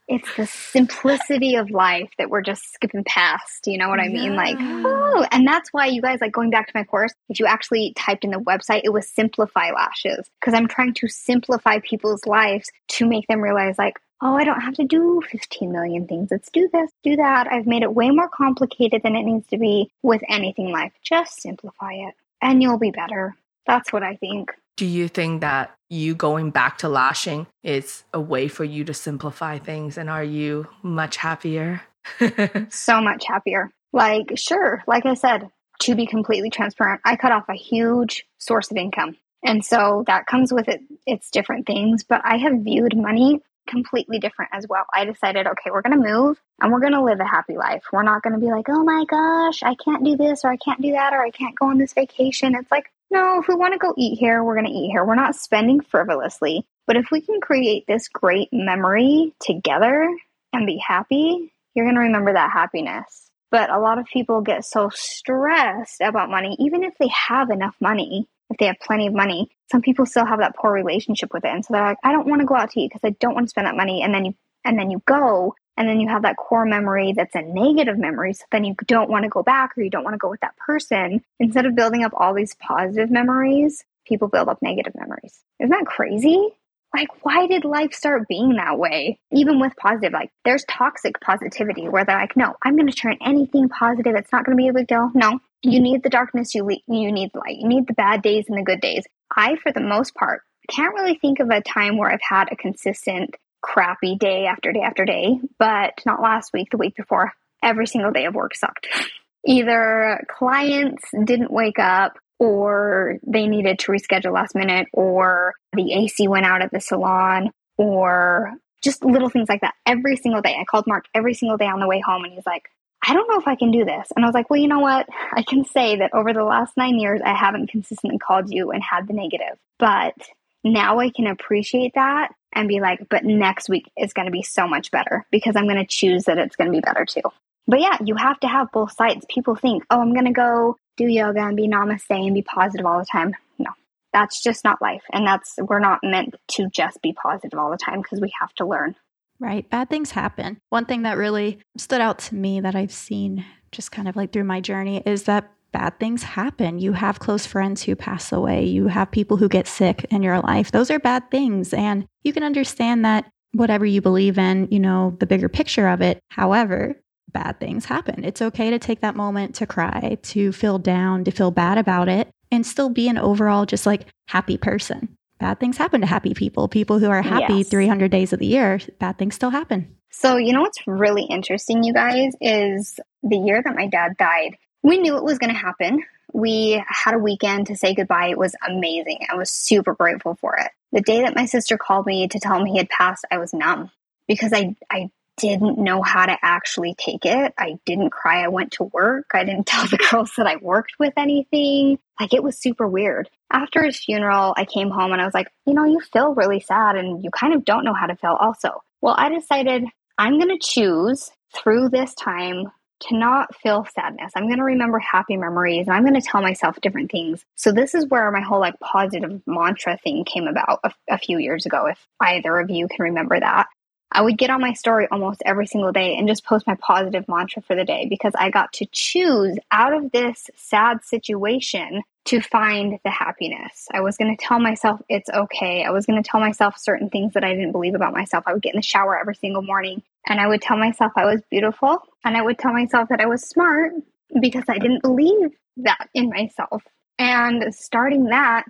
A: It's the simplicity of life that we're just skipping past. You know what I mean? Like, oh, and that's why you guys like going back to my course. If you actually typed in the website, it was simplify lashes because I'm trying to simplify people's lives to make them realize, like, oh, I don't have to do 15 million things. Let's do this, do that. I've made it way more complicated than it needs to be with anything in life. Just simplify it, and you'll be better. That's what I think.
B: Do you think that you going back to lashing is a way for you to simplify things? And are you much happier?
A: so much happier. Like, sure, like I said, to be completely transparent, I cut off a huge source of income. And so that comes with it, it's different things, but I have viewed money completely different as well. I decided, okay, we're going to move and we're going to live a happy life. We're not going to be like, oh my gosh, I can't do this or I can't do that or I can't go on this vacation. It's like, no, if we want to go eat here, we're going to eat here. We're not spending frivolously. But if we can create this great memory together and be happy, you're going to remember that happiness. But a lot of people get so stressed about money, even if they have enough money, if they have plenty of money, some people still have that poor relationship with it. And so they're like, I don't want to go out to eat because I don't want to spend that money. And then you, and then you go, and then you have that core memory that's a negative memory. So then you don't want to go back or you don't want to go with that person. Instead of building up all these positive memories, people build up negative memories. Isn't that crazy? like why did life start being that way even with positive like there's toxic positivity where they're like no i'm going to turn anything positive it's not going to be a big deal no you need the darkness you le- you need light you need the bad days and the good days i for the most part can't really think of a time where i've had a consistent crappy day after day after day but not last week the week before every single day of work sucked either clients didn't wake up or they needed to reschedule last minute, or the AC went out at the salon, or just little things like that every single day. I called Mark every single day on the way home, and he's like, I don't know if I can do this. And I was like, well, you know what? I can say that over the last nine years, I haven't consistently called you and had the negative. But now I can appreciate that and be like, but next week is going to be so much better because I'm going to choose that it's going to be better too. But yeah, you have to have both sides. People think, oh, I'm going to go do yoga and be namaste and be positive all the time. No, that's just not life. And that's, we're not meant to just be positive all the time because we have to learn.
C: Right. Bad things happen. One thing that really stood out to me that I've seen just kind of like through my journey is that bad things happen. You have close friends who pass away, you have people who get sick in your life. Those are bad things. And you can understand that whatever you believe in, you know, the bigger picture of it. However, bad things happen. It's okay to take that moment to cry, to feel down, to feel bad about it, and still be an overall just like happy person. Bad things happen to happy people. People who are happy yes. 300 days of the year, bad things still happen.
A: So, you know what's really interesting, you guys, is the year that my dad died, we knew it was going to happen. We had a weekend to say goodbye. It was amazing. I was super grateful for it. The day that my sister called me to tell me he had passed, I was numb because I, I didn't know how to actually take it. I didn't cry. I went to work. I didn't tell the girls that I worked with anything. Like it was super weird. After his funeral, I came home and I was like, you know, you feel really sad and you kind of don't know how to feel also. Well, I decided I'm going to choose through this time to not feel sadness. I'm going to remember happy memories and I'm going to tell myself different things. So this is where my whole like positive mantra thing came about a, a few years ago if either of you can remember that. I would get on my story almost every single day and just post my positive mantra for the day because I got to choose out of this sad situation to find the happiness. I was going to tell myself it's okay. I was going to tell myself certain things that I didn't believe about myself. I would get in the shower every single morning and I would tell myself I was beautiful and I would tell myself that I was smart because I didn't believe that in myself. And starting that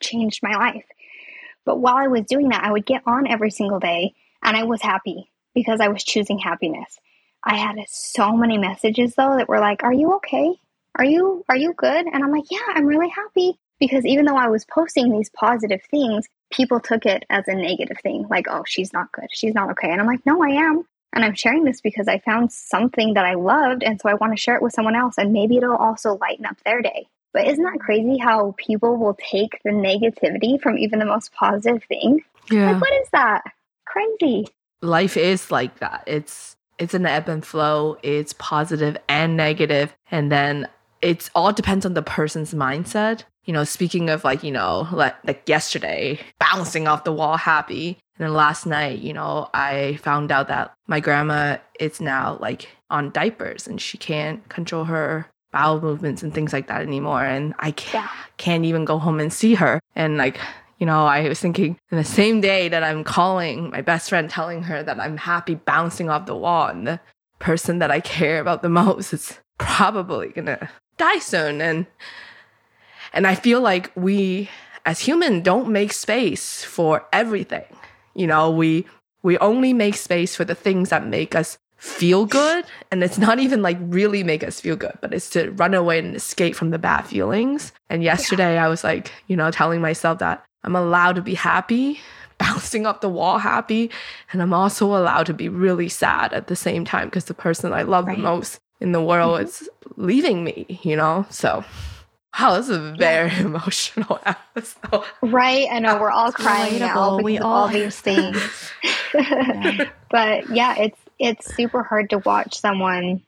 A: changed my life. But while I was doing that, I would get on every single day and I was happy because I was choosing happiness. I had so many messages though that were like, "Are you okay? Are you are you good?" And I'm like, "Yeah, I'm really happy." Because even though I was posting these positive things, people took it as a negative thing, like, "Oh, she's not good. She's not okay." And I'm like, "No, I am." And I'm sharing this because I found something that I loved and so I want to share it with someone else and maybe it'll also lighten up their day. But isn't that crazy how people will take the negativity from even the most positive thing? Yeah. Like, what is that? crazy.
B: Life is like that. It's it's an ebb and flow. It's positive and negative, and then it's all depends on the person's mindset. You know, speaking of like, you know, like, like yesterday, bouncing off the wall happy. And then last night, you know, I found out that my grandma is now like on diapers and she can't control her bowel movements and things like that anymore. And I can't, yeah. can't even go home and see her. And like, you know, I was thinking in the same day that I'm calling my best friend, telling her that I'm happy bouncing off the wall, and the person that I care about the most is probably gonna die soon. And and I feel like we as humans don't make space for everything. You know, we we only make space for the things that make us feel good and it's not even like really make us feel good but it's to run away and escape from the bad feelings and yesterday yeah. i was like you know telling myself that I'm allowed to be happy, bouncing up the wall happy, and I'm also allowed to be really sad at the same time because the person I love right. the most in the world mm-hmm. is leaving me, you know? So Wow, this is a very yeah. emotional episode.
A: Right. I know we're all crying now we all all these things. yeah. But yeah, it's it's super hard to watch someone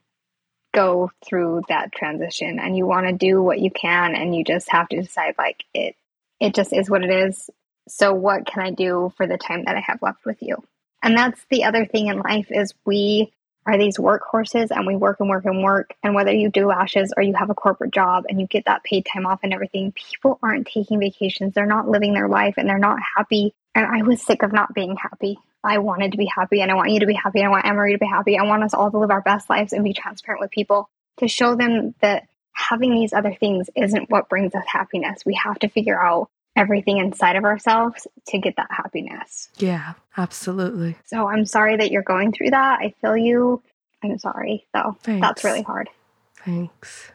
A: go through that transition and you want to do what you can and you just have to decide like it it just is what it is. So what can I do for the time that I have left with you? And that's the other thing in life is we are these workhorses and we work and work and work. And whether you do lashes or you have a corporate job and you get that paid time off and everything, people aren't taking vacations. They're not living their life and they're not happy And I was sick of not being happy. I wanted to be happy and I want you to be happy. And I want Anne Marie to be happy. I want us all to live our best lives and be transparent with people to show them that having these other things isn't what brings us happiness. We have to figure out everything inside of ourselves to get that happiness.
B: Yeah, absolutely.
A: So I'm sorry that you're going through that. I feel you. I'm sorry, though. Thanks. That's really hard.
B: Thanks.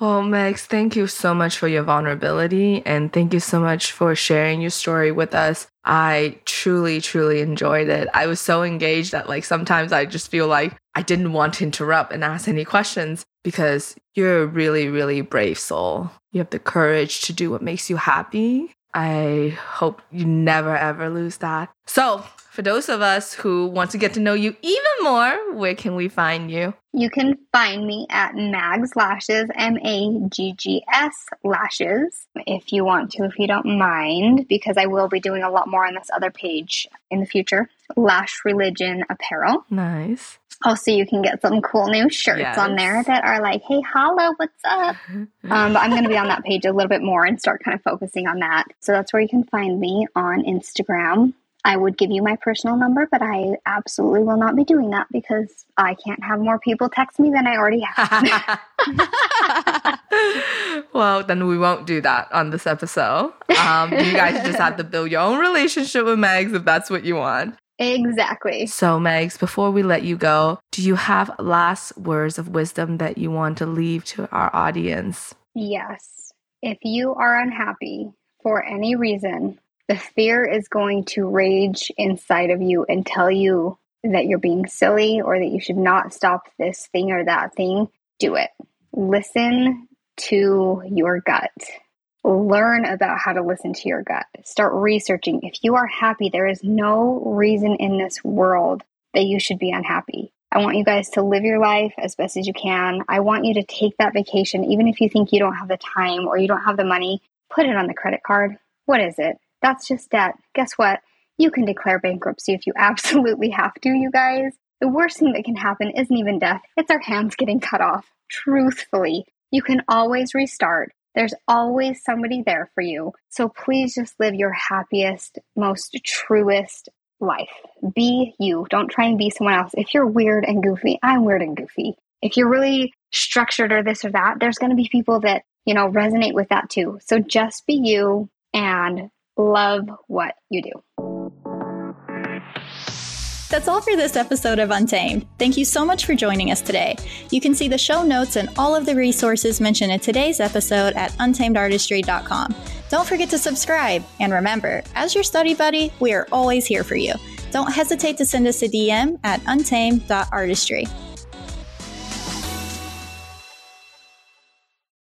B: Well, Megs, thank you so much for your vulnerability and thank you so much for sharing your story with us. I truly, truly enjoyed it. I was so engaged that, like, sometimes I just feel like I didn't want to interrupt and ask any questions because you're a really, really brave soul. You have the courage to do what makes you happy. I hope you never, ever lose that. So, for those of us who want to get to know you even more, where can we find you?
A: You can find me at Maggs Lashes, M A G G S Lashes, if you want to, if you don't mind, because I will be doing a lot more on this other page in the future. Lash Religion Apparel.
B: Nice.
A: Also, you can get some cool new shirts yes. on there that are like, hey, holla, what's up? um, but I'm going to be on that page a little bit more and start kind of focusing on that. So that's where you can find me on Instagram. I would give you my personal number, but I absolutely will not be doing that because I can't have more people text me than I already have.
B: well, then we won't do that on this episode. Um, you guys just have to build your own relationship with Megs if that's what you want.
A: Exactly.
B: So, Megs, before we let you go, do you have last words of wisdom that you want to leave to our audience?
A: Yes. If you are unhappy for any reason, the fear is going to rage inside of you and tell you that you're being silly or that you should not stop this thing or that thing. Do it. Listen to your gut. Learn about how to listen to your gut. Start researching. If you are happy, there is no reason in this world that you should be unhappy. I want you guys to live your life as best as you can. I want you to take that vacation, even if you think you don't have the time or you don't have the money, put it on the credit card. What is it? That's just debt. Guess what? You can declare bankruptcy if you absolutely have to, you guys. The worst thing that can happen isn't even death, it's our hands getting cut off. Truthfully, you can always restart. There's always somebody there for you. So please just live your happiest, most truest life. Be you. Don't try and be someone else. If you're weird and goofy, I'm weird and goofy. If you're really structured or this or that, there's going to be people that, you know, resonate with that too. So just be you and love what you do.
C: That's all for this episode of Untamed. Thank you so much for joining us today. You can see the show notes and all of the resources mentioned in today's episode at untamedartistry.com. Don't forget to subscribe. And remember, as your study buddy, we are always here for you. Don't hesitate to send us a DM at untamed.artistry.